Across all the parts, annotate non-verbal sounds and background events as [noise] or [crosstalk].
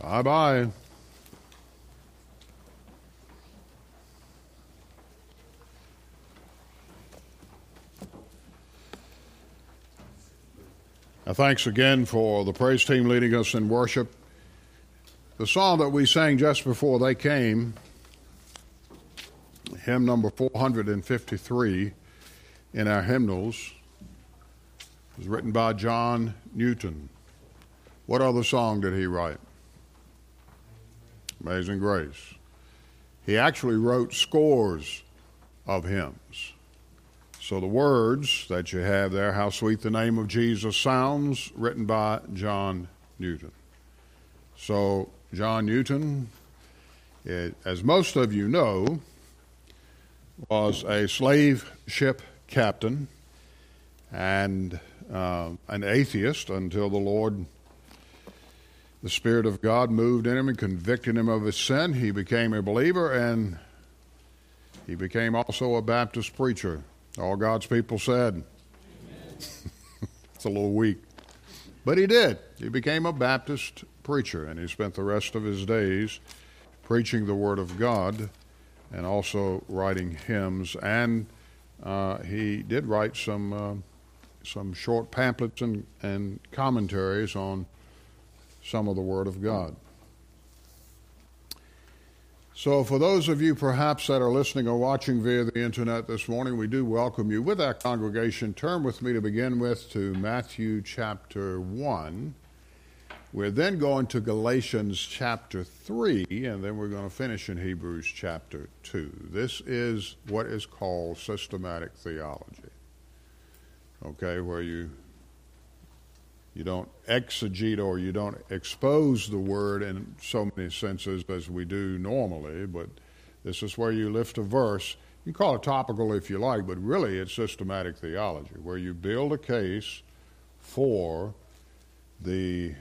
Bye bye. Now, thanks again for the praise team leading us in worship. The song that we sang just before they came, hymn number 453 in our hymnals, was written by John Newton. What other song did he write? Amazing Grace. He actually wrote scores of hymns. So the words that you have there, How Sweet the Name of Jesus Sounds, written by John Newton. So, John Newton, it, as most of you know, was a slave ship captain and uh, an atheist until the Lord, the Spirit of God, moved in him and convicted him of his sin. He became a believer and he became also a Baptist preacher. All God's people said. [laughs] it's a little weak. But he did. He became a Baptist preacher, and he spent the rest of his days preaching the Word of God and also writing hymns. And uh, he did write some, uh, some short pamphlets and, and commentaries on some of the Word of God. So, for those of you perhaps that are listening or watching via the internet this morning, we do welcome you with our congregation. Turn with me to begin with to Matthew chapter 1. We're then going to Galatians chapter 3, and then we're going to finish in Hebrews chapter 2. This is what is called systematic theology. Okay, where you you don't exegete or you don't expose the word in so many senses as we do normally, but this is where you lift a verse. You call it topical if you like, but really it's systematic theology, where you build a case for the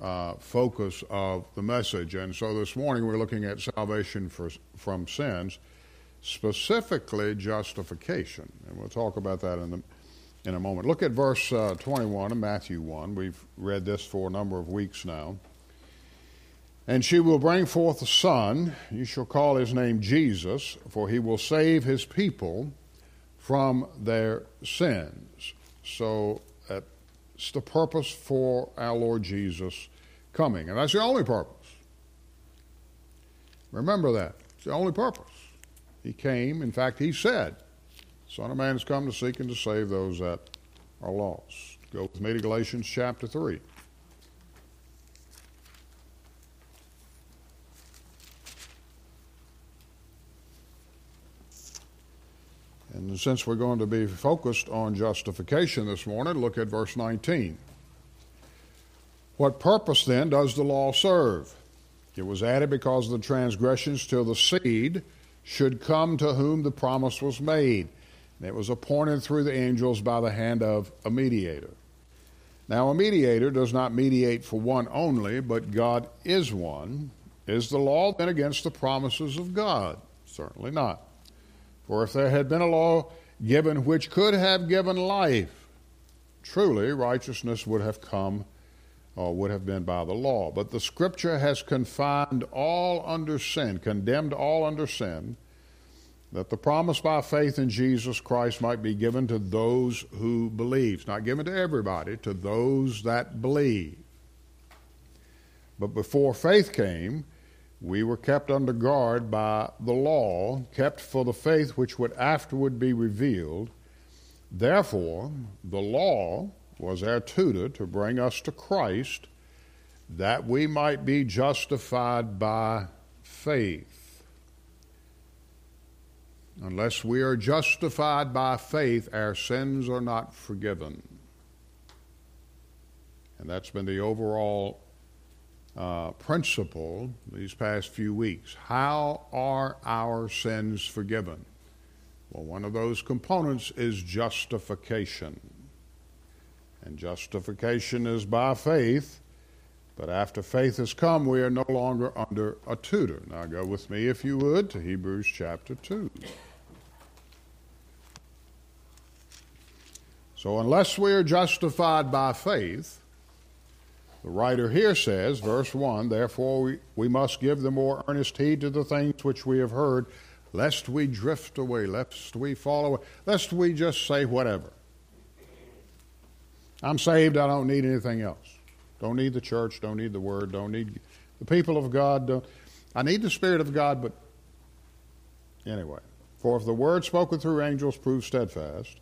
uh, focus of the message. And so this morning we're looking at salvation for, from sins, specifically justification. And we'll talk about that in the in a moment. Look at verse uh, 21 of Matthew 1. We've read this for a number of weeks now. And she will bring forth a son. You shall call his name Jesus, for he will save his people from their sins. So that's the purpose for our Lord Jesus coming. And that's the only purpose. Remember that. It's the only purpose. He came, in fact, he said, Son of Man has come to seek and to save those that are lost. Go with me to Galatians chapter 3. And since we're going to be focused on justification this morning, look at verse 19. What purpose then does the law serve? It was added because of the transgressions till the seed should come to whom the promise was made. And it was appointed through the angels by the hand of a mediator. Now, a mediator does not mediate for one only, but God is one. Is the law then against the promises of God? Certainly not. For if there had been a law given which could have given life, truly righteousness would have come or would have been by the law. But the Scripture has confined all under sin, condemned all under sin, that the promise by faith in Jesus Christ might be given to those who believe. It's not given to everybody, to those that believe. But before faith came, we were kept under guard by the law, kept for the faith which would afterward be revealed. Therefore, the law was our tutor to bring us to Christ, that we might be justified by faith. Unless we are justified by faith, our sins are not forgiven. And that's been the overall uh, principle these past few weeks. How are our sins forgiven? Well, one of those components is justification. And justification is by faith, but after faith has come, we are no longer under a tutor. Now, go with me, if you would, to Hebrews chapter 2. So, unless we are justified by faith, The writer here says, verse 1 Therefore we, we must give the more earnest heed to the things which we have heard, lest we drift away, lest we fall away, lest we just say whatever. I'm saved, I don't need anything else. Don't need the church, don't need the word, don't need the people of God. Don't, I need the Spirit of God, but anyway. For if the word spoken through angels proves steadfast,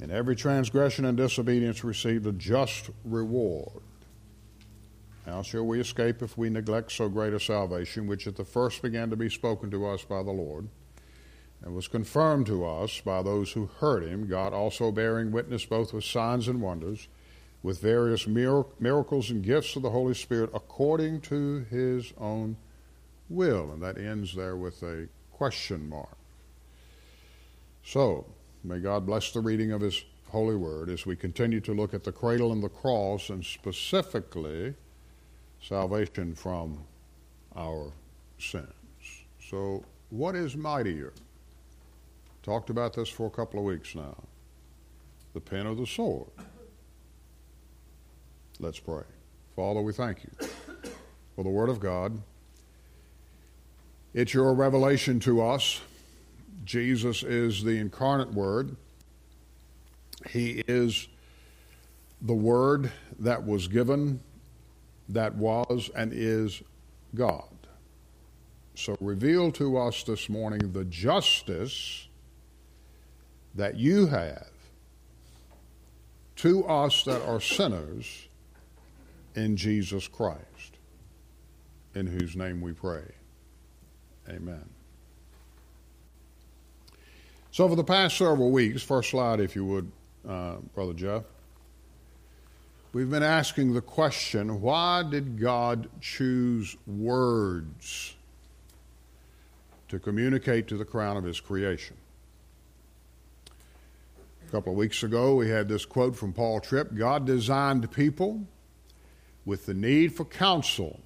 and every transgression and disobedience received a just reward. How shall we escape if we neglect so great a salvation, which at the first began to be spoken to us by the Lord, and was confirmed to us by those who heard him, God also bearing witness both with signs and wonders, with various miracles and gifts of the Holy Spirit according to his own will? And that ends there with a question mark. So, May God bless the reading of His holy word as we continue to look at the cradle and the cross and specifically salvation from our sins. So, what is mightier? Talked about this for a couple of weeks now. The pen or the sword? Let's pray. Father, we thank you for the Word of God. It's your revelation to us Jesus is the incarnate Word. He is the Word that was given, that was and is God. So reveal to us this morning the justice that you have to us that are sinners in Jesus Christ, in whose name we pray. Amen. So, for the past several weeks, first slide, if you would, uh, Brother Jeff, we've been asking the question why did God choose words to communicate to the crown of His creation? A couple of weeks ago, we had this quote from Paul Tripp God designed people with the need for counsel.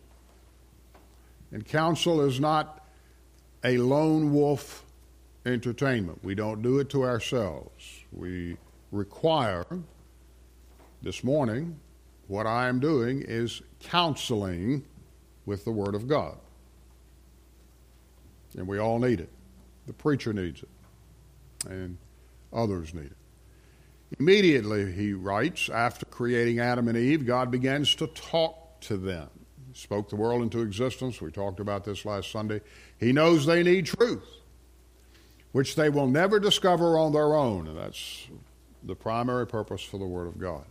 And counsel is not a lone wolf entertainment. We don't do it to ourselves. We require, this morning, what I am doing is counseling with the Word of God. And we all need it. The preacher needs it, and others need it. Immediately, he writes, after creating Adam and Eve, God begins to talk to them. He spoke the world into existence. We talked about this last Sunday. He knows they need truth which they will never discover on their own. And that's the primary purpose for the Word of God.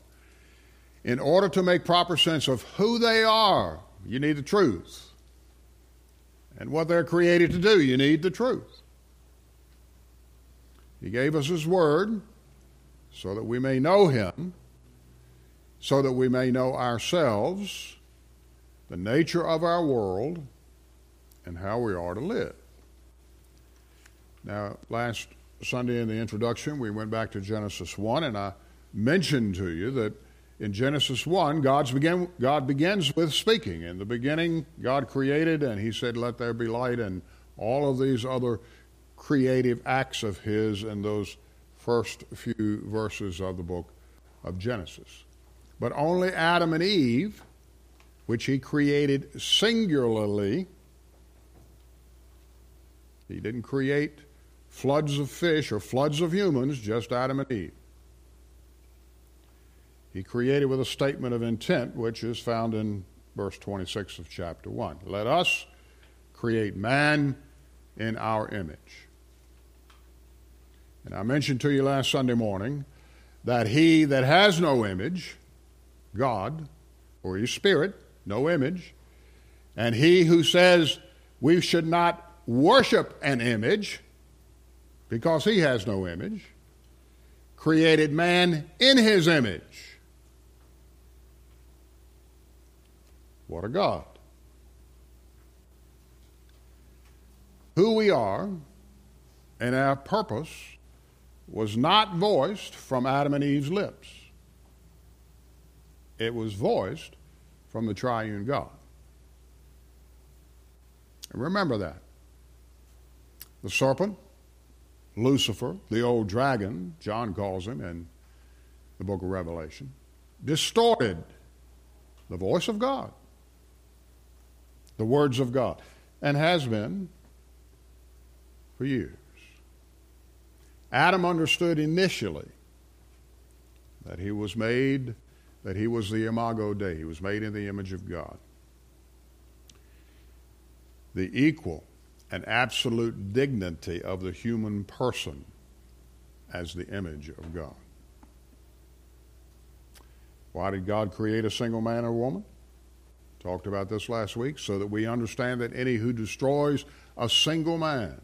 In order to make proper sense of who they are, you need the truth. And what they're created to do, you need the truth. He gave us His Word so that we may know Him, so that we may know ourselves, the nature of our world, and how we are to live. Now, last Sunday in the introduction, we went back to Genesis 1, and I mentioned to you that in Genesis 1, God's begin, God begins with speaking. In the beginning, God created, and He said, Let there be light, and all of these other creative acts of His in those first few verses of the book of Genesis. But only Adam and Eve, which He created singularly, He didn't create floods of fish or floods of humans, just Adam and Eve. He created with a statement of intent, which is found in verse 26 of chapter 1. Let us create man in our image. And I mentioned to you last Sunday morning that he that has no image, God, or his spirit, no image, and he who says we should not worship an image, because he has no image, created man in his image. What a God. Who we are and our purpose was not voiced from Adam and Eve's lips. It was voiced from the triune God. Remember that. The serpent Lucifer, the old dragon, John calls him in the book of Revelation, distorted The voice of God. The words of God. And has been for years. Adam understood initially that he was made, that he was the imago Dei, he was made in the image of God. The equal and absolute dignity of the human person as the image of God. Why did God create a single man or woman? Talked about this last week, so that we understand that any who destroys a single man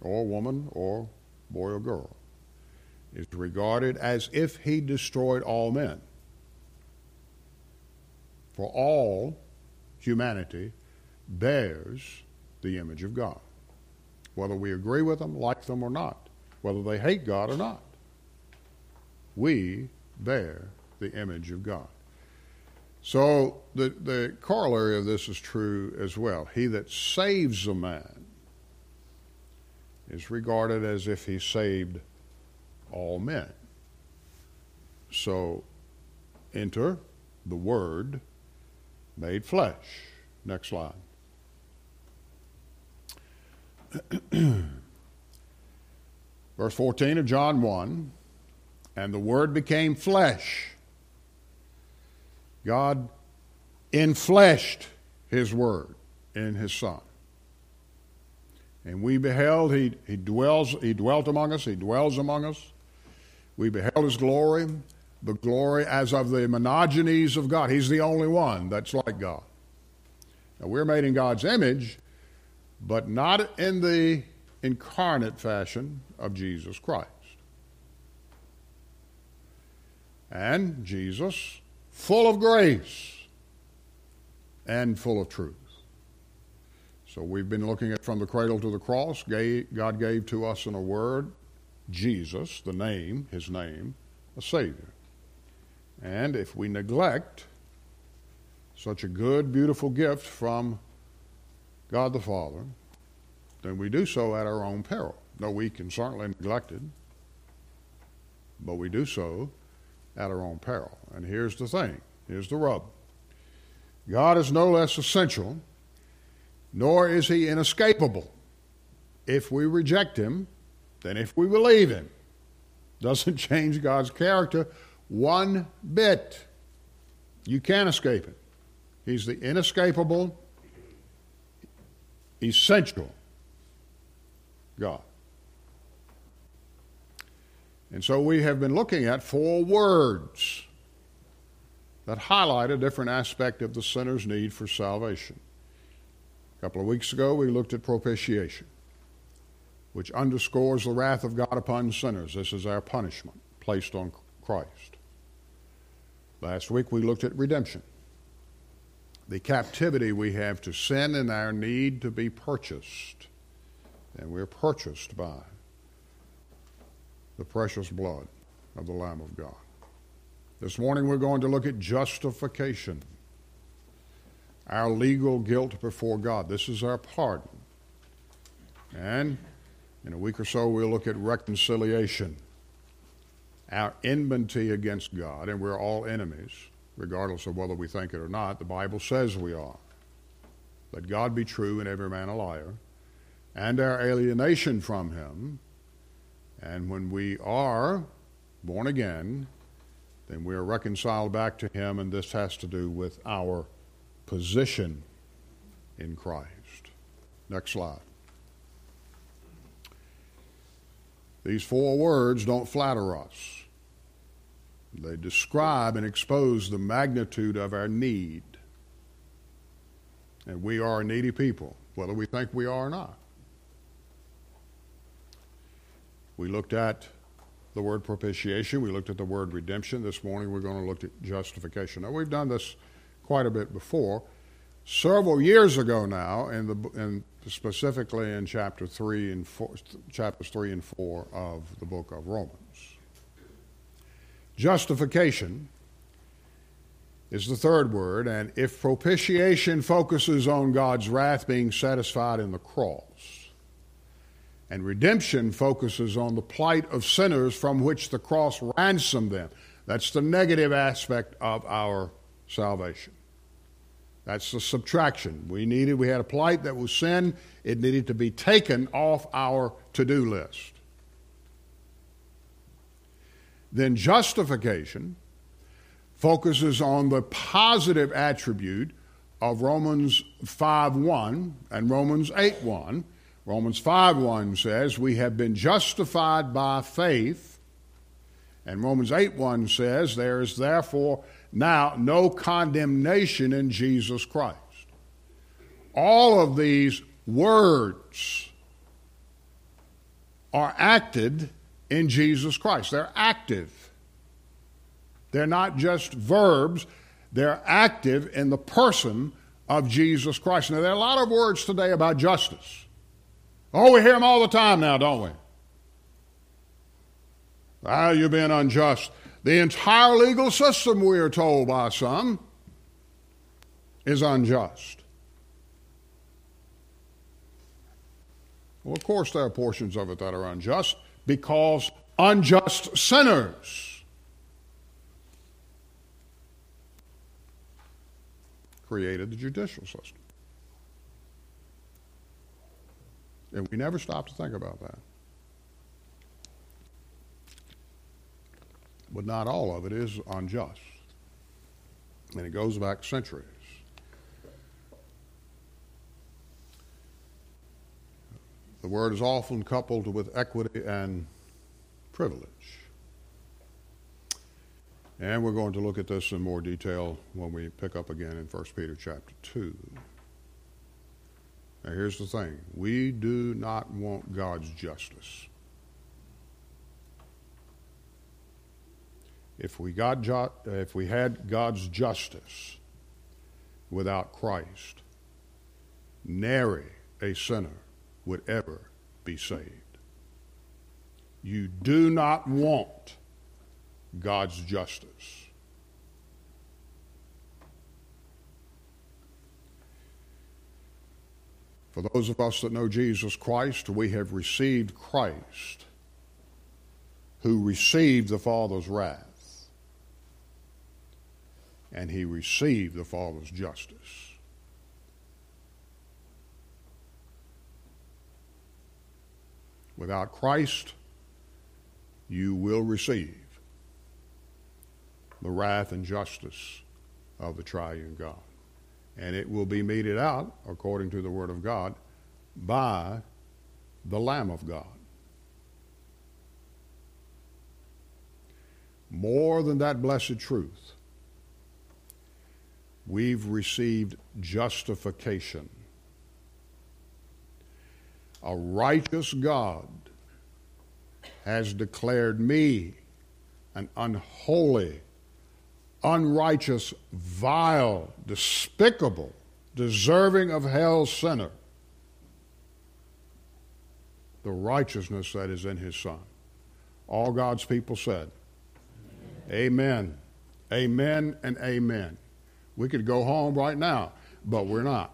or woman or boy or girl is regarded as if he destroyed all men. For all humanity bears the image of God, whether we agree with them, like them, or not, whether they hate God or not. We bear the image of God. So the, the corollary of this is true as well. He that saves a man is regarded as if he saved all men. So enter the Word made flesh. Next slide. [clears throat] Verse 14 of John 1 And the Word became flesh. God infleshed His Word in His Son. And we beheld, he, he, dwells, he dwelt among us, He dwells among us. We beheld His glory, the glory as of the monogenes of God. He's the only one that's like God. Now, we're made in God's image, but not in the incarnate fashion of Jesus Christ. And Jesus, full of grace and full of truth. So we've been looking at from the cradle to the cross. God gave to us in a word Jesus, the name, his name, a Savior. And if we neglect such a good, beautiful gift from God the Father, then we do so at our own peril. No, we can certainly neglect it, but we do so at our own peril. And here's the thing here's the rub God is no less essential, nor is he inescapable. If we reject him, then if we believe him. Doesn't change God's character one bit. You can't escape it. He's the inescapable, essential God. And so we have been looking at four words that highlight a different aspect of the sinner's need for salvation. A couple of weeks ago, we looked at propitiation, which underscores the wrath of God upon sinners. This is our punishment placed on Christ. Last week, we looked at redemption the captivity we have to sin and our need to be purchased. And we're purchased by the precious blood of the Lamb of God. This morning we're going to look at justification, our legal guilt before God. This is our pardon. And in a week or so we'll look at reconciliation, our enmity against God, and we're all enemies regardless of whether we think it or not. The Bible says we are. Let God be true and every man a liar, and our alienation from Him. And when we are born again, then we are reconciled back to Him, and this has to do with our position in Christ. Next slide. These four words don't flatter us. They describe and expose the magnitude of our need. And we are a needy people, whether we think we are or not. We looked at the word propitiation. We looked at the word redemption. This morning we're going to look at justification. Now, we've done this quite a bit before. Several years ago now, in the, in, specifically in chapter three and four, chapters 3 and 4 of the book of Romans. Justification is the third word, and if propitiation focuses on God's wrath being satisfied in the cross, and redemption focuses on the plight of sinners from which the cross ransomed them, that's the negative aspect of our salvation. That's the subtraction. We needed, we had a plight that was sin. It needed to be taken off our to do list. Then justification focuses on the positive attribute of Romans 5:1 and Romans 8:1. Romans 5:1 says, "We have been justified by faith." And Romans 8:1 says, "There is therefore now no condemnation in Jesus Christ." All of these words are acted in Jesus Christ. They're active. They're not just verbs, they're active in the person of Jesus Christ. Now, there are a lot of words today about justice. Oh, we hear them all the time now, don't we? Ah, you're being unjust. The entire legal system, we are told by some, is unjust. Well, of course, there are portions of it that are unjust because unjust sinners created the judicial system. And we never stop to think about that. But not all of it is unjust. And it goes back centuries. The word is often coupled with equity and privilege. And we're going to look at this in more detail when we pick up again in 1 Peter chapter 2. Now, here's the thing we do not want God's justice. If we, got if we had God's justice without Christ, nary a sinner would ever be saved. You do not want God's justice. For those of us that know Jesus Christ, we have received Christ, who received the Father's wrath, and he received the Father's justice. Without Christ, you will receive the wrath and justice of the triune God. And it will be meted out, according to the Word of God, by the Lamb of God. More than that blessed truth, we've received justification a righteous God has declared me an unholy, unrighteous, vile, despicable, deserving of hell sinner. The righteousness that is in his Son. All God's people said, Amen. Amen, amen and amen. We could go home right now, but we're not.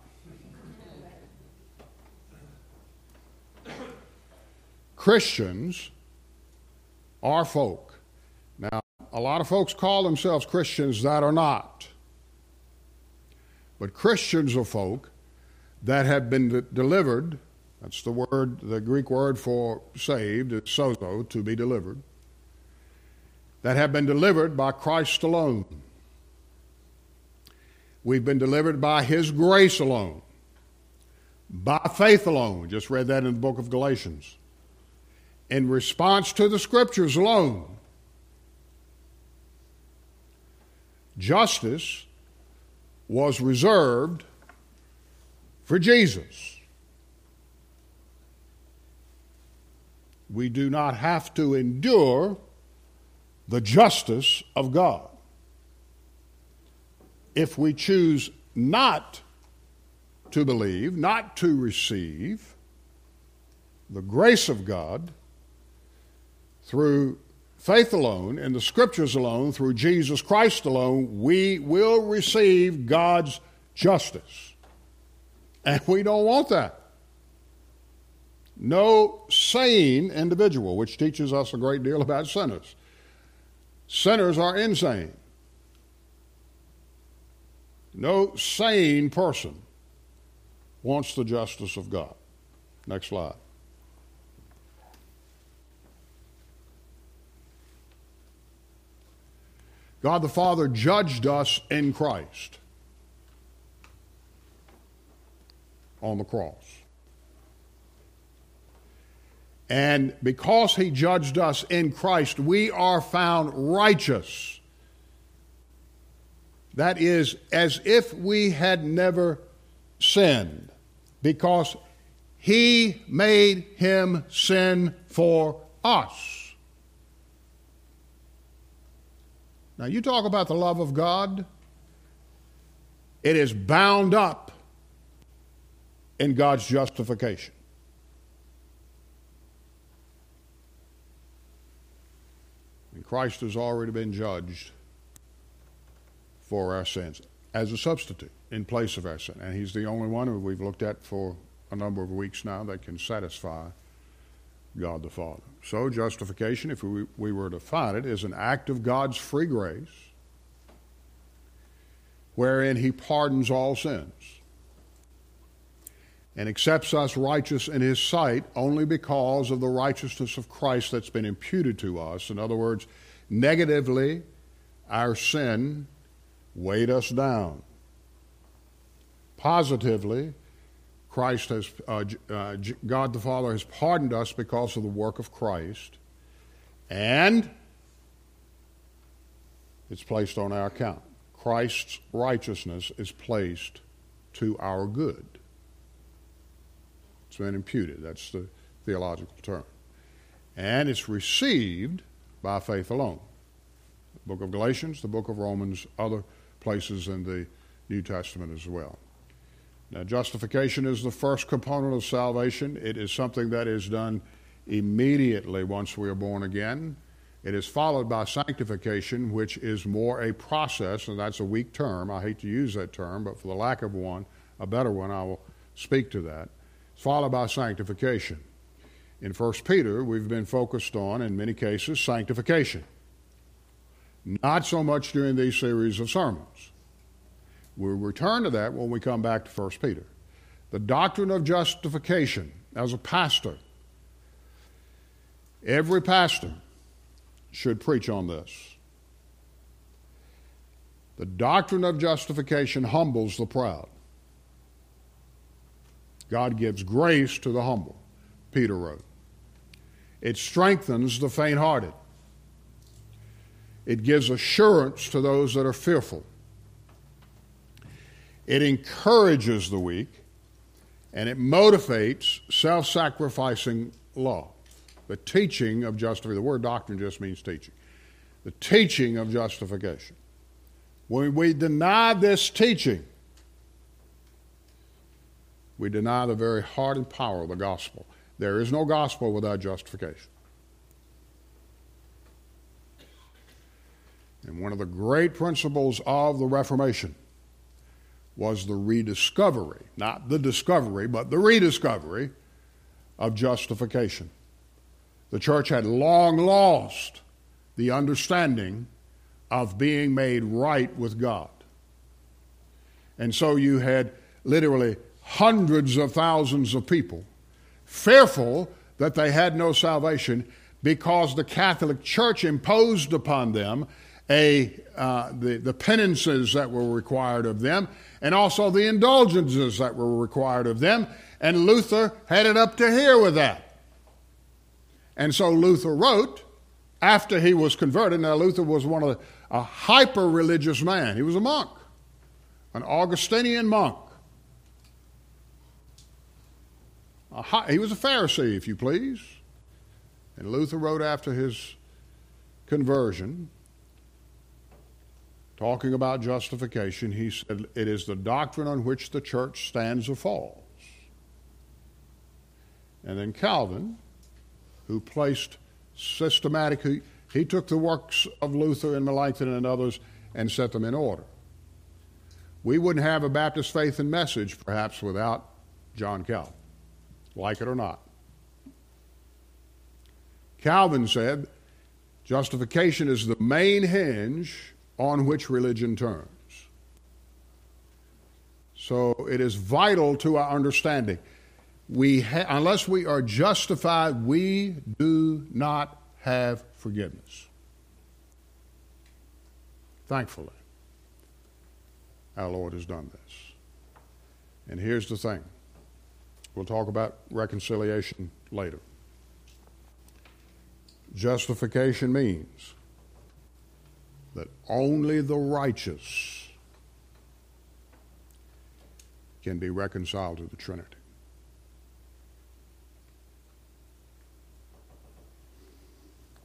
Christians are folk. Now, a lot of folks call themselves Christians that are not. But Christians are folk that have been de- delivered. That's the word, the Greek word for saved, is sozo, to be delivered. That have been delivered by Christ alone. We've been delivered by His grace alone, by faith alone. Just read that in the book of Galatians in response to the scriptures alone. Justice was reserved for Jesus. We do not have to endure the justice of God. If we choose not to believe, not to receive the grace of God, through faith alone, in the scriptures alone, through Jesus Christ alone, we will receive God's justice. And we don't want that. No sane individual, which teaches us a great deal about sinners. Sinners are insane. No sane person wants the justice of God. Next slide. God the Father judged us in Christ on the cross. And because he judged us in Christ, we are found righteous. That is, as if we had never sinned, because he made him sin for us. Now, you talk about the love of God, it is bound up in God's justification. And Christ has already been judged for our sins as a substitute in place of our sin. And He's the only one who we've looked at for a number of weeks now that can satisfy God the Father. So, justification, if we, we were to find it, is an act of God's free grace wherein He pardons all sins and accepts us righteous in His sight only because of the righteousness of Christ that's been imputed to us. In other words, negatively, our sin weighed us down. Positively, Christ has, uh, uh, God the Father has pardoned us because of the work of Christ, and it's placed on our account. Christ's righteousness is placed to our good. It's been imputed. That's the theological term. And it's received by faith alone. The book of Galatians, the book of Romans, other places in the New Testament as well. Now, justification is the first component of salvation. It is something that is done immediately once we are born again. It is followed by sanctification, which is more a process, and that's a weak term. I hate to use that term, but for the lack of one, a better one, I will speak to that. It's followed by sanctification. In 1 Peter, we've been focused on, in many cases, sanctification. Not so much during these series of sermons. We'll return to that when we come back to 1 Peter. The doctrine of justification as a pastor. Every pastor should preach on this. The doctrine of justification humbles the proud. God gives grace to the humble, Peter wrote. It strengthens the faint hearted. It gives assurance to those that are fearful. It encourages the weak, and it motivates self sacrificing love. The teaching of justification. The word doctrine just means teaching. The teaching of justification. When we deny this teaching, we deny the very heart and power of the gospel. There is no gospel without justification. And one of the great principles of the Reformation was the rediscovery, not the discovery, but the rediscovery of justification. The church had long lost the understanding of being made right with God. And so you had literally hundreds of thousands of people fearful that they had no salvation because the Catholic Church imposed upon them a, uh, the, the penances that were required of them and also the indulgences that were required of them. And Luther had it up to here with that. And so Luther wrote after he was converted. Now, Luther was one of the, a hyper religious man, he was a monk, an Augustinian monk. He was a Pharisee, if you please. And Luther wrote after his conversion talking about justification, he said, It is the doctrine on which the church stands or falls. And then Calvin, who placed systematically, he took the works of Luther and Melanchthon and others and set them in order. We wouldn't have a Baptist faith and message, perhaps, without John Calvin, like it or not. Calvin said, Justification is the main hinge on which religion turns. So it is vital to our understanding. We ha- unless we are justified, we do not have forgiveness. Thankfully, our Lord has done this. And here's the thing we'll talk about reconciliation later. Justification means that only the righteous can be reconciled to the Trinity.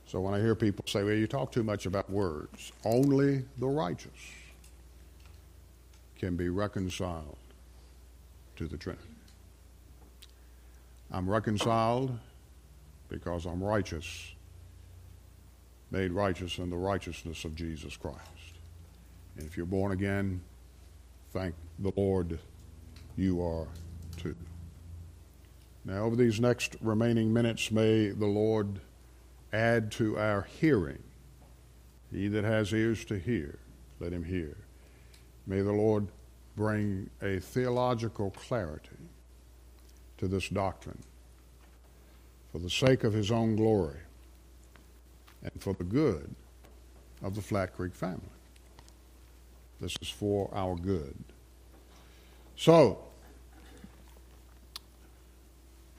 So when I hear people say, well, you talk too much about words, only the righteous can be reconciled to the Trinity. I'm reconciled because I'm righteous, made righteous in the righteousness of Jesus Christ. And if you're born again, thank the Lord you are too. Now, over these next remaining minutes, may the Lord add to our hearing. He that has ears to hear, let him hear. May the Lord bring a theological clarity to this doctrine for the sake of his own glory and for the good of the Flat Creek family. This is for our good. So,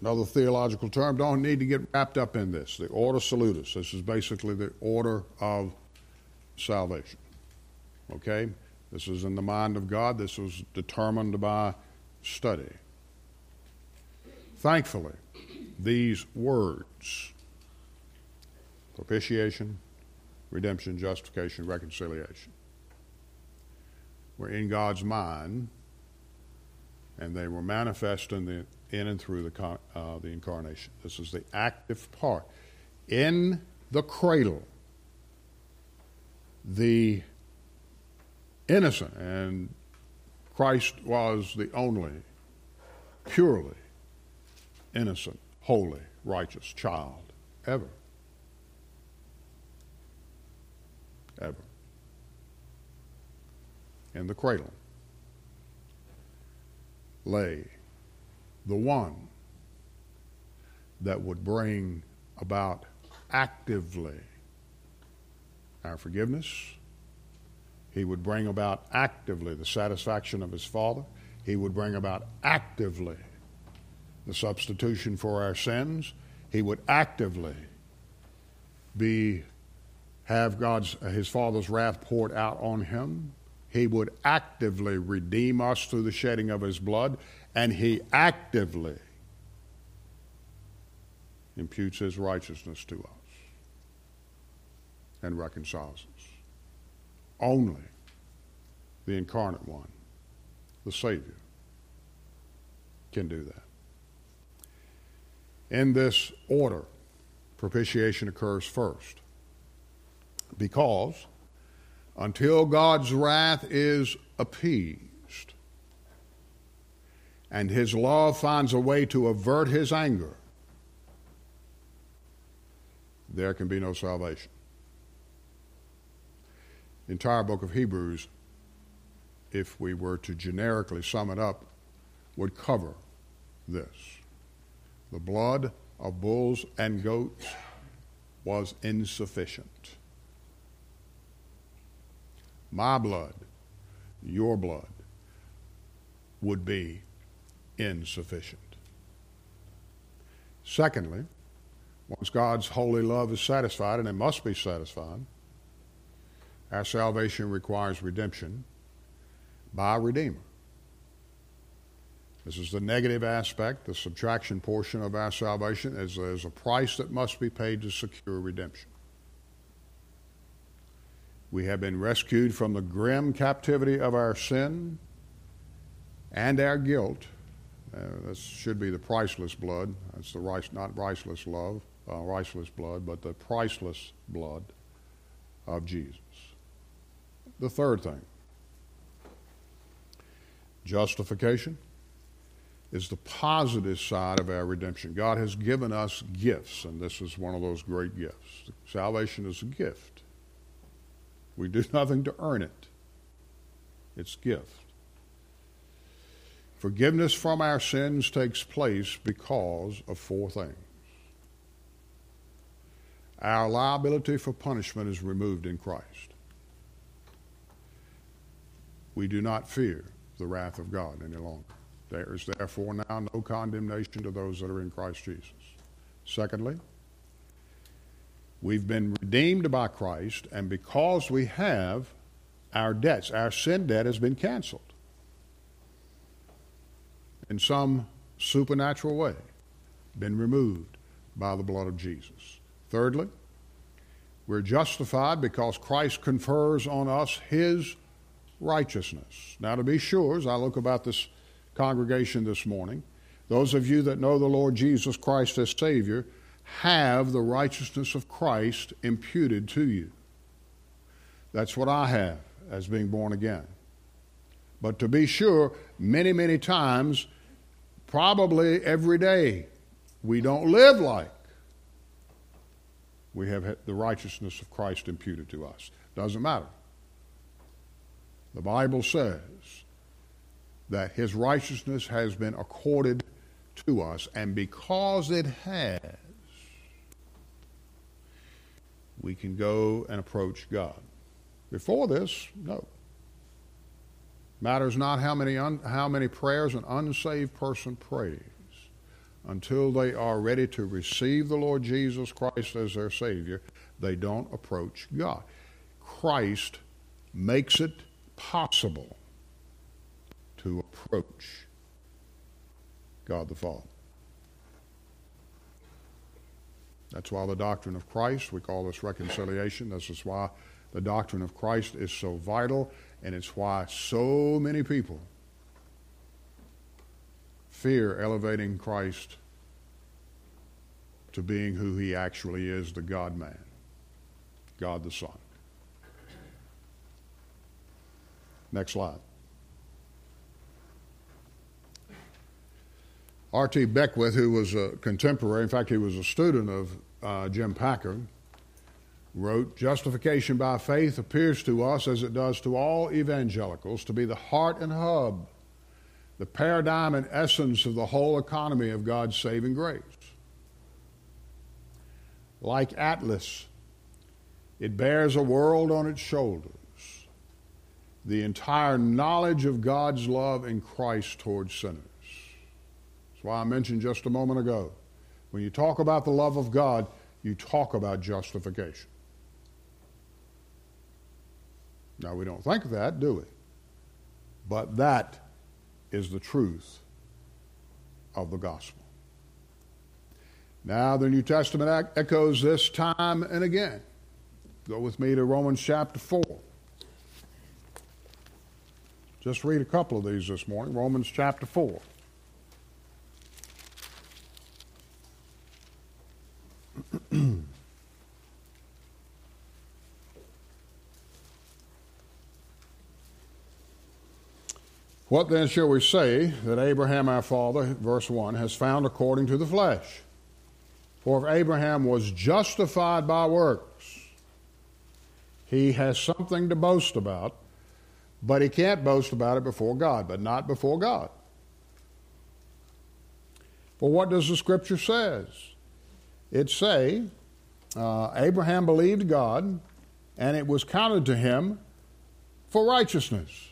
another theological term, don't need to get wrapped up in this. The ordo salutis. This is basically the order of salvation. Okay? This is in the mind of God. This was determined by study. Thankfully, these words propitiation, redemption, justification, reconciliation were in God's mind and they were manifest in, the, in and through the, uh, the incarnation. This is the active part. In the cradle, the innocent, and Christ was the only purely innocent, holy, righteous child ever. Ever. In the cradle lay the one that would bring about actively our forgiveness. He would bring about actively the satisfaction of his Father. He would bring about actively the substitution for our sins. He would actively be have God's uh, his Father's wrath poured out on him. He would actively redeem us through the shedding of his blood, and he actively imputes his righteousness to us and reconciles us. Only the incarnate one, the Savior, can do that. In this order, propitiation occurs first because until God's wrath is appeased and his law finds a way to avert his anger, there can be no salvation. The entire book of Hebrews, if we were to generically sum it up, would cover this. The blood of bulls and goats was insufficient my blood, your blood, would be insufficient. Secondly, once God's holy love is satisfied, and it must be satisfied, our salvation requires redemption by a Redeemer. This is the negative aspect, the subtraction portion of our salvation, is there's a price that must be paid to secure redemption. We have been rescued from the grim captivity of our sin and our guilt. Uh, this should be the priceless blood. That's the rice, not priceless love, uh, blood, but the priceless blood of Jesus. The third thing, justification is the positive side of our redemption. God has given us gifts, and this is one of those great gifts. Salvation is a gift. We do [laughs] nothing to earn it, it's gift. Forgiveness from our sins takes place because of four things. Our liability for punishment is removed in Christ. We do not fear the wrath of God any longer. There is therefore now no condemnation to those that are in Christ Jesus. Secondly, we've been redeemed by Christ, and because we have, our debts, our sin debt has been canceled in some supernatural way, been removed by the blood of Jesus. Thirdly, we're justified because Christ confers on us his righteousness. Now, to be sure, as I look about this congregation this morning, those of you that know the Lord Jesus Christ as Savior have the righteousness of Christ imputed to you. That's what I have as being born again. But to be sure, many, many times, probably every day, we don't live like we have the righteousness of Christ imputed to us. Doesn't matter. The Bible says that his righteousness has been accorded to us, and because it has, we can go and approach God. Before this, no. Matters not how many, un, how many prayers an unsaved person prays until they are ready to receive the Lord Jesus Christ as their Savior, they don't approach God. Christ makes it possible to approach God the Father. That's why the doctrine of Christ, we call this reconciliation. This is why the doctrine of Christ is so vital, and it's why so many people fear elevating Christ to being who he actually is the God man, God the Son. Next slide. R.T. Beckwith, who was a contemporary, in fact, he was a student of uh, Jim Packer, wrote Justification by faith appears to us, as it does to all evangelicals, to be the heart and hub, the paradigm and essence of the whole economy of God's saving grace. Like Atlas, it bears a world on its shoulders the entire knowledge of God's love in Christ towards sinners. Why I mentioned just a moment ago. When you talk about the love of God, you talk about justification. Now, we don't think of that, do we? But that is the truth of the gospel. Now, the New Testament echoes this time and again. Go with me to Romans chapter 4. Just read a couple of these this morning. Romans chapter 4. [clears throat] What then shall we say that Abraham our father, verse 1, has found according to the flesh? For if Abraham was justified by works, he has something to boast about, but he can't boast about it before God, but not before God. For what does the scripture says? It say, uh, Abraham believed God, and it was counted to him for righteousness.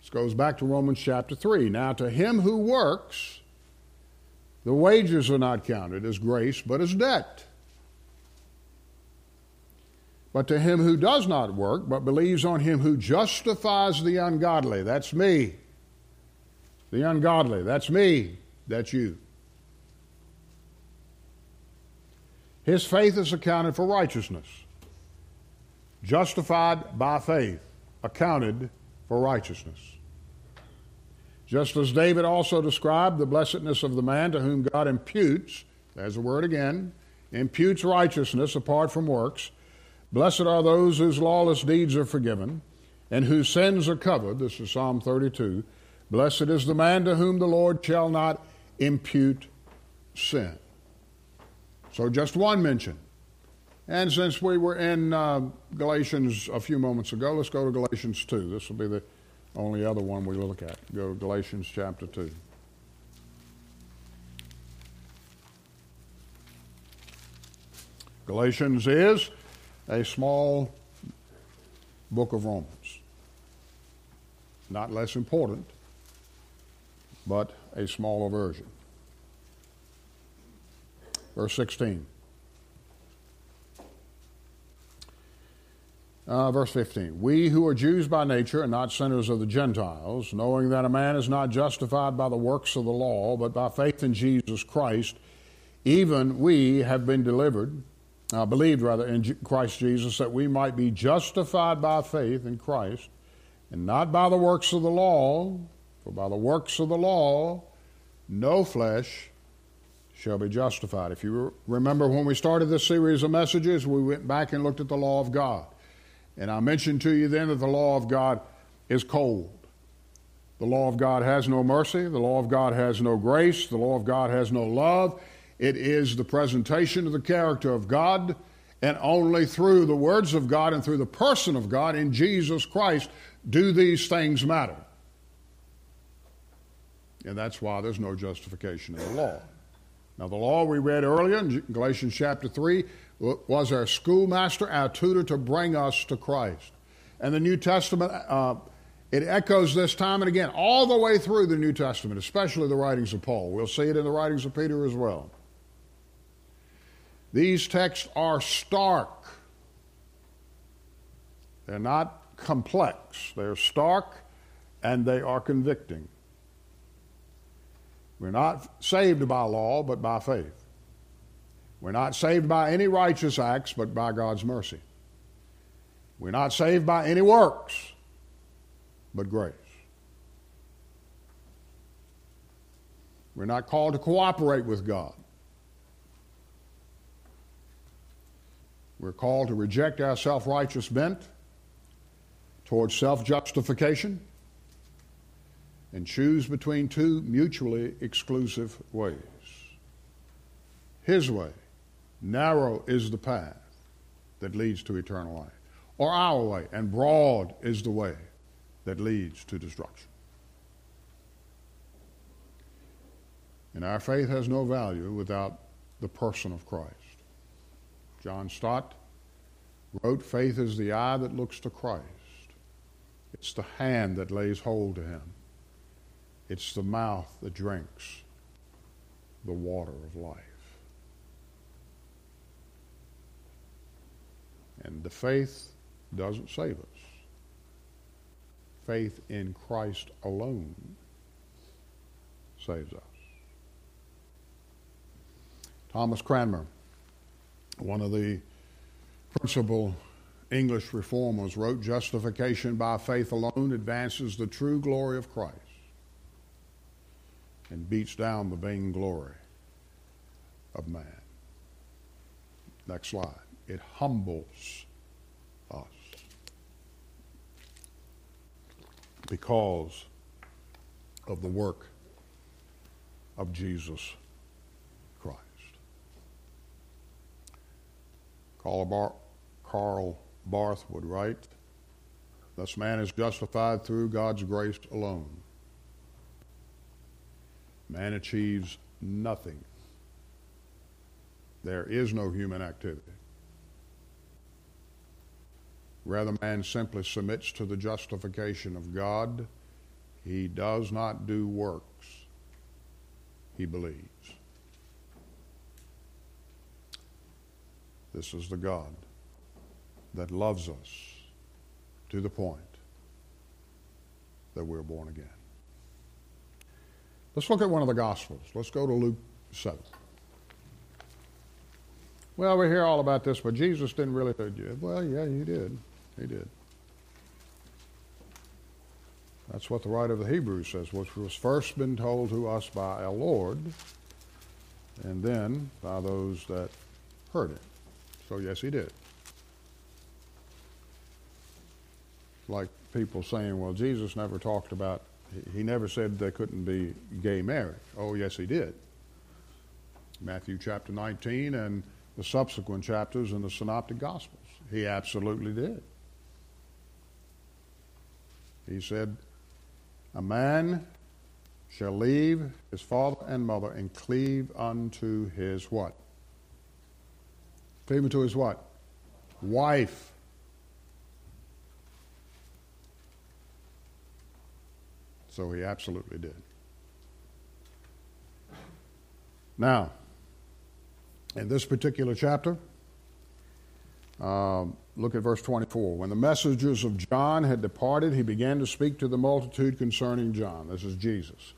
This goes back to Romans chapter 3. Now, to him who works, the wages are not counted as grace, but as debt. But to him who does not work, but believes on him who justifies the ungodly, that's me. The ungodly, that's me, that's you. His faith is accounted for righteousness. Justified by faith, accounted for righteousness. Just as David also described the blessedness of the man to whom God imputes, there's the word again, imputes righteousness apart from works. Blessed are those whose lawless deeds are forgiven and whose sins are covered. This is Psalm 32. Blessed is the man to whom the Lord shall not impute sin. So, just one mention. And since we were in uh, Galatians a few moments ago, let's go to Galatians 2. This will be the Only other one we look at. Go to Galatians chapter 2. Galatians is a small book of Romans. Not less important, but a smaller version. Verse 16. Uh, verse 15. We who are Jews by nature and not sinners of the Gentiles, knowing that a man is not justified by the works of the law, but by faith in Jesus Christ, even we have been delivered uh, believed rather in Christ Jesus that we might be justified by faith in Christ and not by the works of the law, for by the works of the law no flesh shall be justified. If you remember when we started this series of messages, we went back and looked at the law of God. And I mentioned to you then that the law of God is cold. The law of God has no mercy. The law of God has no grace. The law of God has no love. It is the presentation of the character of God, and only through the words of God and through the person of God in Jesus Christ do these things matter. And that's why there's no justification in the law. Now, the law we read earlier in Galatians chapter 3 was our schoolmaster, our tutor to bring us to Christ. And the New Testament, uh, it echoes this time and again, all the way through the New Testament, especially the writings of Paul. We'll see it in the writings of Peter as well. These texts are stark. They're not complex. They're stark and they are convicting. We're not saved by law, but by faith. We're not saved by any righteous acts, but by God's mercy. We're not saved by any works, but grace. We're not called to cooperate with God. We're called to reject our self righteous bent towards self justification and choose between two mutually exclusive ways. His way, narrow is the path that leads to eternal life, or our way, and broad is the way that leads to destruction. And our faith has no value without the person of Christ. John Stott wrote, Faith is the eye that looks to Christ, it's the hand that lays hold to him, it's the mouth that drinks the water of life. And the faith doesn't save us. Faith in Christ alone saves us. Thomas Cranmer one of the principal English reformers wrote, Justification by faith alone advances the true glory of Christ and beats down the vain glory of man. Next slide. It humbles us because of the work of Jesus Karl, Bar- Karl Barth would write, Thus man is justified through God's grace alone. Man achieves nothing. There is no human activity. Rather, man simply submits to the justification of God. He does not do works, he believes. This is the God that loves us to the point that we're born again. Let's look at one of the Gospels. Let's go to Luke 7. Well, we hear all about this, but Jesus didn't really do it. Well, yeah, he did. He did. That's what the writer of the Hebrews says, which was first been told to us by our Lord, and then by those that heard it. So, yes, he did. Like people saying, well, Jesus never talked about, he never said there couldn't be gay marriage. Oh, yes, he did. Matthew chapter 19 and the subsequent chapters in the Synoptic Gospels. He absolutely did. He said, A man shall leave his father and mother and cleave unto his what? Cleave unto his what? Wife. So he absolutely did. Now, in this particular chapter, um, look at verse 24. When the messengers of John had departed, he began to speak to the multitude concerning John. This is Jesus.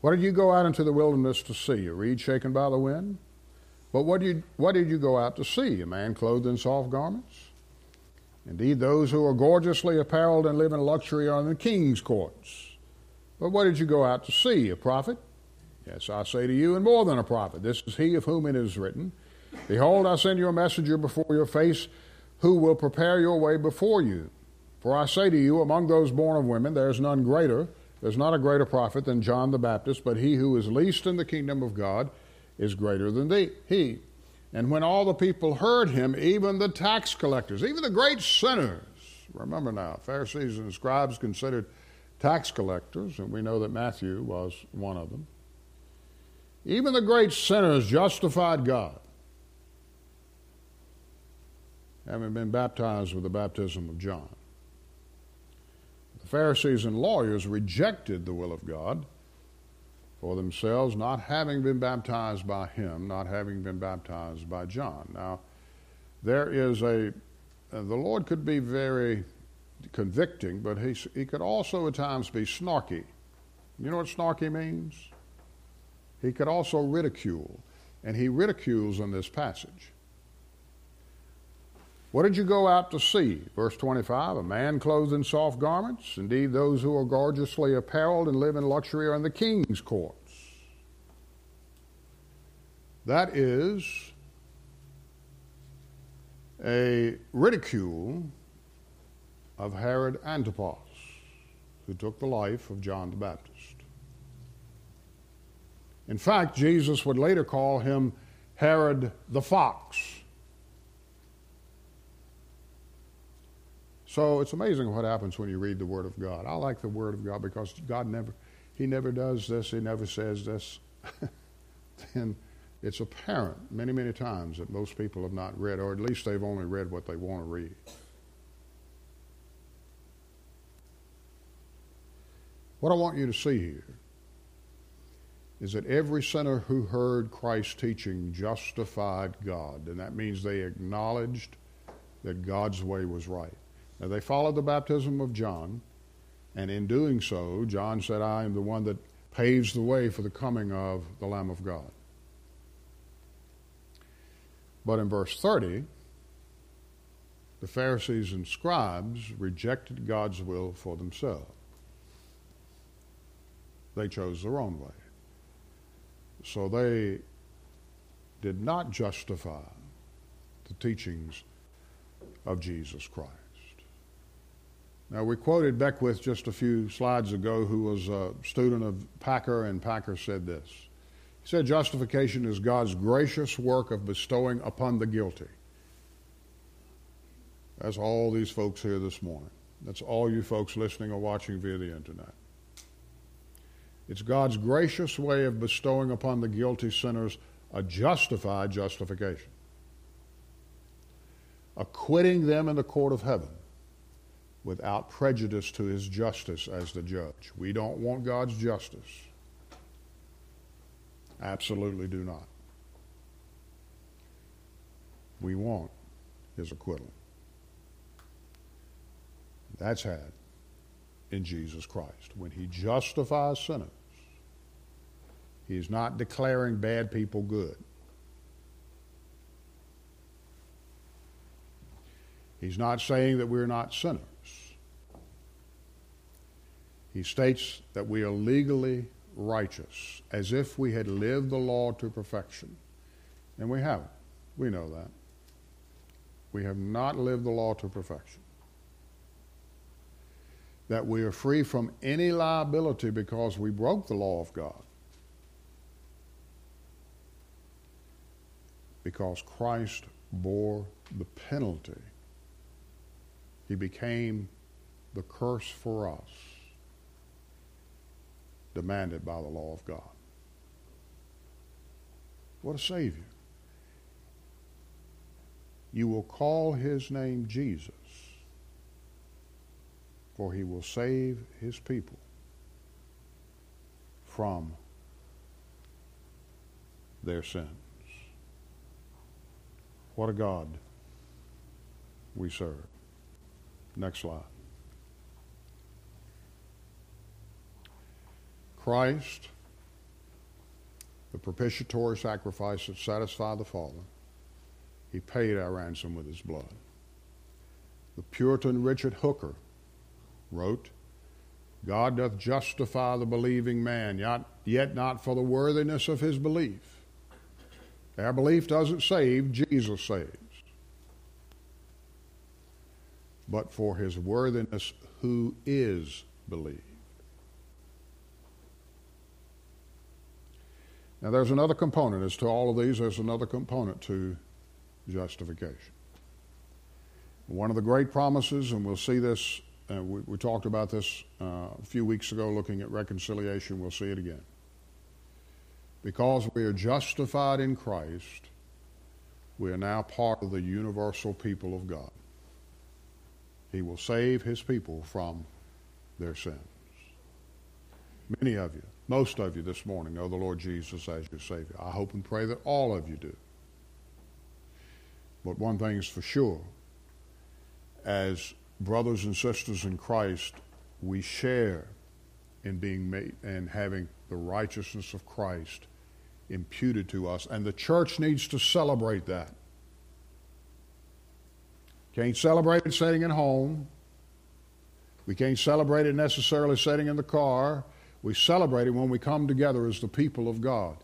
What did you go out into the wilderness to see? A reed shaken by the wind? But what you, what did you go out to see? A man clothed in soft garments? Indeed, those who are gorgeously apparelled and live in luxury are in the king's courts. But what did you go out to see? A prophet? Yes, I say to you, and more than a prophet. This is he of whom it is written Behold, I send you a messenger before your face who will prepare your way before you. For I say to you, among those born of women, there is none greater, there's not a greater prophet than John the Baptist, but he who is least in the kingdom of God is greater than thee, he. And when all the people heard him, even the tax collectors, even the great sinners, remember now, Pharisees and scribes considered tax collectors, and we know that Matthew was one of them. Even the great sinners justified God, having been baptized with the baptism of John. The Pharisees and lawyers rejected the will of God for themselves, not having been baptized by him, not having been baptized by John. Now, there is a, the Lord could be very convicting, but he, he could also at times be snarky. You know what snarky means? He could also ridicule, and he ridicules in this passage. What did you go out to see? Verse 25 A man clothed in soft garments. Indeed, those who are gorgeously apparelled and live in luxury are in the king's courts. That is a ridicule of Herod Antipas, who took the life of John the Baptist. In fact, Jesus would later call him Herod the Fox. So it's amazing what happens when you read the Word of God. I like the Word of God because God never, He never does this, He never says this. [laughs] then it's apparent many, many times that most people have not read, or at least they've only read what they want to read. What I want you to see here is that every sinner who heard Christ's teaching justified God, and that means they acknowledged that God's way was right. Now, they followed the baptism of John, and in doing so, John said, I am the one that paves the way for the coming of the Lamb of God. But in verse 30, the Pharisees and scribes rejected God's will for themselves. They chose their own way. So they did not justify the teachings of Jesus Christ. Now, we quoted Beckwith just a few slides ago, who was a student of Packer, and Packer said this. He said, Justification is God's gracious work of bestowing upon the guilty. That's all these folks here this morning. That's all you folks listening or watching via the internet. It's God's gracious way of bestowing upon the guilty sinners a justified justification, acquitting them in the court of heaven without prejudice to his justice as the judge. We don't want God's justice. Absolutely do not. We want his acquittal. That's had in Jesus Christ. When he justifies sinners, he's not declaring bad people good. He's not saying that we're not sinners. He states that we are legally righteous, as if we had lived the law to perfection. And we haven't. We know that. We have not lived the law to perfection. That we are free from any liability because we broke the law of God. Because Christ bore the penalty. He became the curse for us demanded by the law of God. What a Savior. You will call his name Jesus, for he will save his people from their sins. What a God we serve. Next slide. Christ, the propitiatory sacrifice that satisfied the Father, he paid our ransom with his blood. The Puritan Richard Hooker wrote, God doth justify the believing man, yet not for the worthiness of his belief. Our belief doesn't save, Jesus saves. But for his worthiness who is believed. Now, there's another component. As to all of these, there's another component to justification. One of the great promises, and we'll see this, uh, we, we, talked about this uh, a few weeks ago looking at reconciliation, we'll see it again. Because we are justified in Christ, we are now part of the universal people of God. He will save his people from their sins. Many of you, most of you this morning know the Lord Jesus as your Savior. I hope and pray that all of you do. But one thing is for sure as brothers and sisters in Christ, we share in being made and having the righteousness of Christ imputed to us. And the church needs to celebrate that. Can't celebrate it sitting at home. We can't celebrate it necessarily sitting in the car. We celebrate it when we come together as the people of God.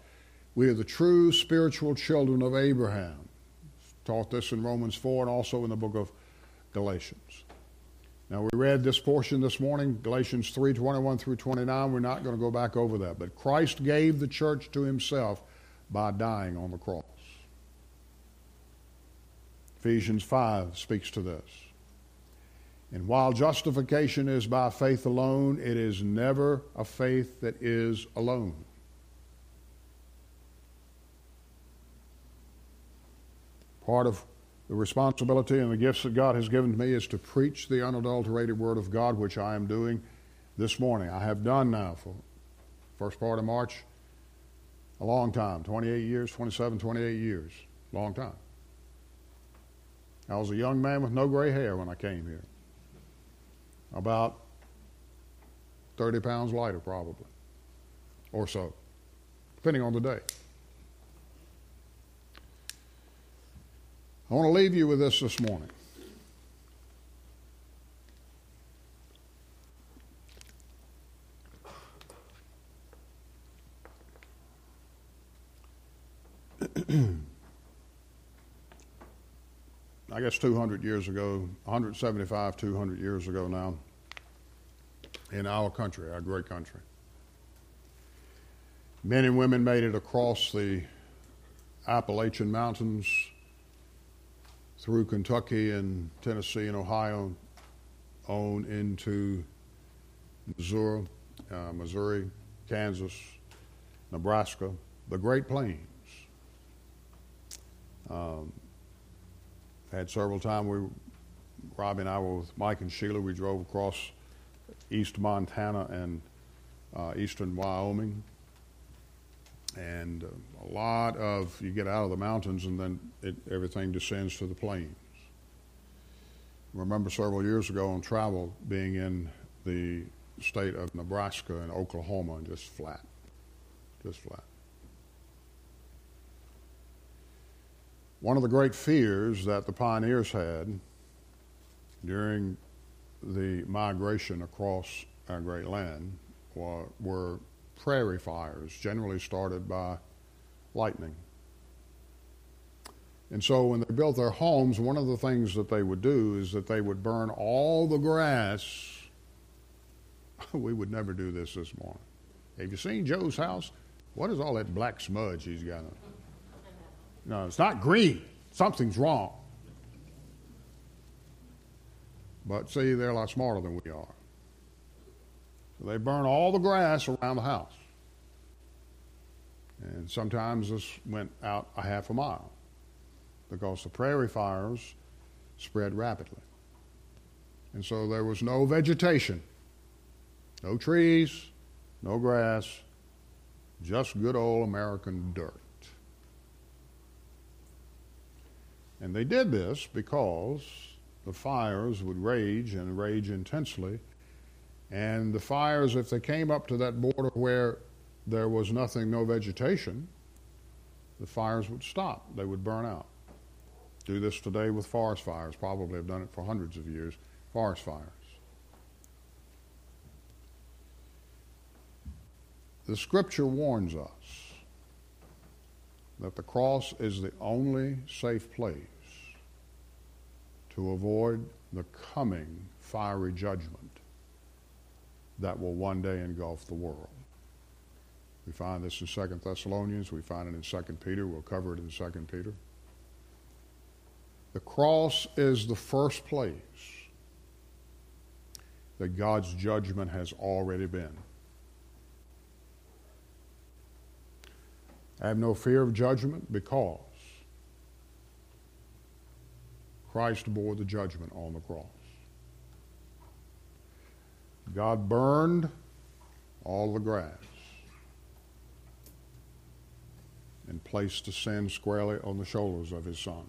We are the true spiritual children of Abraham taught this in Romans 4 and also in the book of Galatians. Now, we read this portion this morning, Galatians 3:21 through 29. We're not going to go back over that. But Christ gave the church to himself by dying on the cross. Ephesians 5 speaks to this. And while justification is by faith alone, it is never a faith that is alone. Part of the responsibility and the gifts that God has given to me is to preach the unadulterated Word of God, which I am doing this morning. I have done now for first part of March a long time 28 years, 27, 28 years. Long time. I was a young man with no gray hair when I came here. About 30 pounds lighter, probably, or so, depending on the day. I want to leave you with this this morning. I guess 200 years ago, 175, 200 years ago now, in our country, our great country, men and women made it across the Appalachian Mountains through Kentucky and Tennessee and Ohio on into Missouri, uh, Missouri, Kansas, Nebraska, the Great Plains. Um, had several times we, Robbie and I were with Mike and Sheila. We drove across east Montana and uh, eastern Wyoming and uh, a lot of you get out of the mountains and then it, everything descends to the plains. I remember several years ago on travel being in the state of Nebraska and Oklahoma and just flat, just flat. One of the great fears that the pioneers had during the migration across our great land were, were prairie fires, generally started by lightning. And so when they built their homes, one of the things that they would do is that they would burn all the grass. [laughs] we would never do this this morning. Have you seen Joe's house? What is all that black smudge he's got? No, it's not green. Something's wrong. But see, they're a lot smarter than we are. They burn all the grass around the house. And sometimes this went out a half a mile because the prairie fires spread rapidly. And so there was no vegetation, no trees, no grass, just good old American dirt. And they did this because the fires would rage and rage intensely. And the fires, if they came up to that border where there was nothing, no vegetation, the fires would stop. They would burn out. Do this today with forest fires. Probably have done it for hundreds of years. Forest fires. The scripture warns us that the cross is the only safe place to avoid the coming fiery judgment that will one day engulf the world. We find this in 2 Thessalonians, we find it in 2 Peter, we'll cover it in 2 Peter. The cross is the first place that God's judgment has already been. I have no fear of judgment because Christ bore the judgment on the cross. God burned all the grass and placed the sin squarely on the shoulders of his son.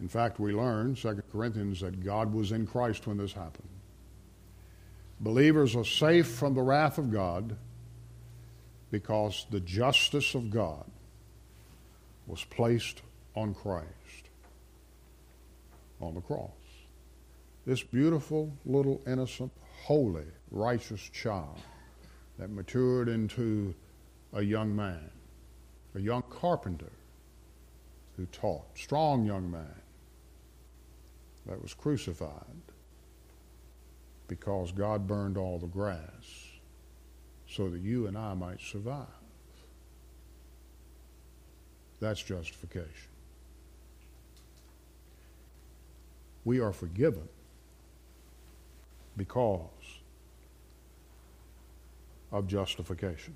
In fact, we learn, 2 Corinthians, that God was in Christ when this happened. Believers are safe from the wrath of God because the justice of God was placed on Christ on the cross. This beautiful, little, innocent, holy, righteous child that matured into a young man, a young carpenter who taught, strong young man that was crucified because God burned all the grass so that you and I might survive. That's justification. We are forgiven because of justification.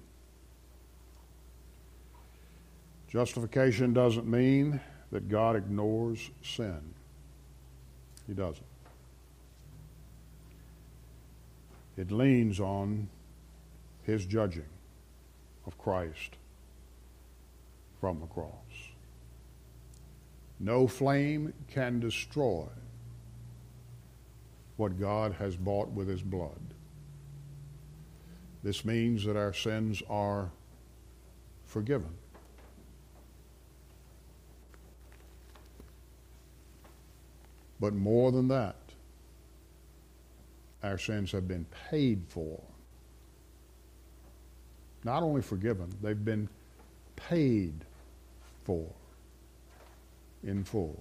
Justification doesn't mean that God ignores sin. He doesn't. It leans on his judging of Christ from the cross. No flame can destroy what God has bought with his blood. This means that our sins are forgiven. But more than that, our sins have been paid for not only forgiven, they've been paid for in full.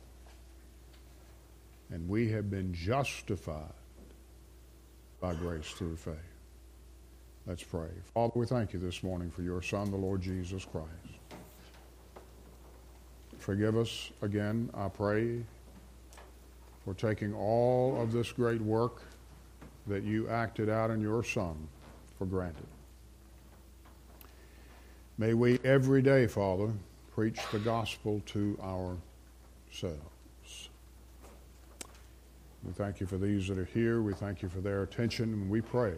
And we have been justified by grace through faith. Let's pray. Father, we thank you this morning for your Son, the Lord Jesus Christ. Forgive us again, I pray, for taking all of this great work that you acted out in your Son for granted. May we every day, Father, preach the gospel to ourselves. We thank you for these that are here. We thank you for their attention. And we pray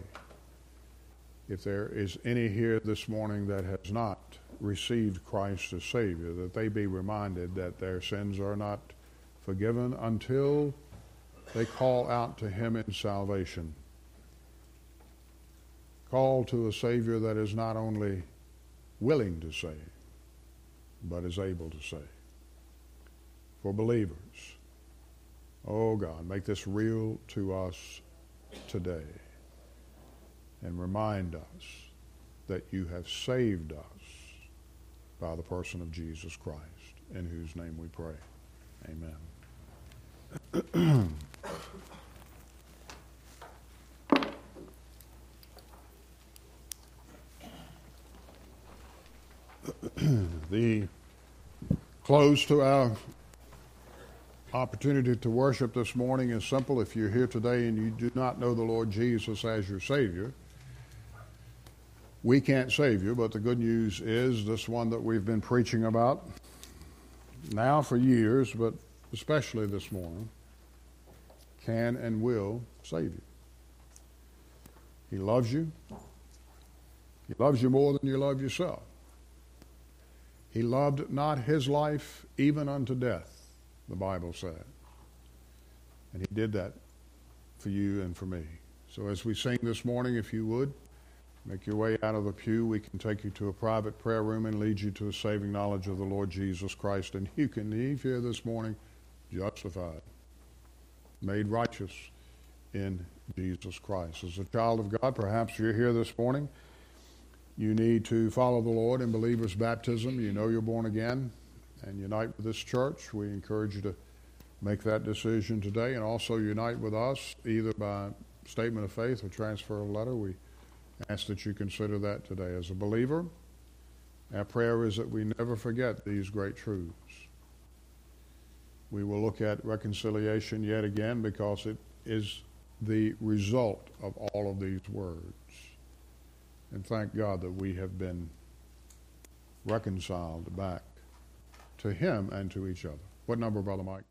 if there is any here this morning that has not received Christ as Savior, that they be reminded that their sins are not forgiven until they call out to Him in salvation. Call to a Savior that is not only willing to save, but is able to save. For believers, oh God, make this real to us today and remind us that you have saved us by the person of Jesus Christ, in whose name we pray. Amen. [clears throat] the close to our opportunity to worship this morning is simple. If you're here today and you do not know the Lord Jesus as your Savior, we can't save you, but the good news is this one that we've been preaching about now for years, but especially this morning, can and will save you. He loves you. He loves you more than you love yourself. He loved not his life even unto death, the Bible said. And he did that for you and for me. So as we sing this morning, if you would, make your way out of the pew. We can take you to a private prayer room and lead you to a saving knowledge of the Lord Jesus Christ. And you can leave here this morning justified, made righteous in Jesus Christ. As a child of God, perhaps you're here this morning you need to follow the Lord in believer's baptism. You know you're born again and unite with this church. We encourage you to make that decision today and also unite with us either by statement of faith or transfer of letter. We ask that you consider that today. As a believer, our prayer is that we never forget these great truths. We will look at reconciliation yet again because it is the result of all of these words and thank God that we have been reconciled back to Him and to each other. What number, Brother Mike?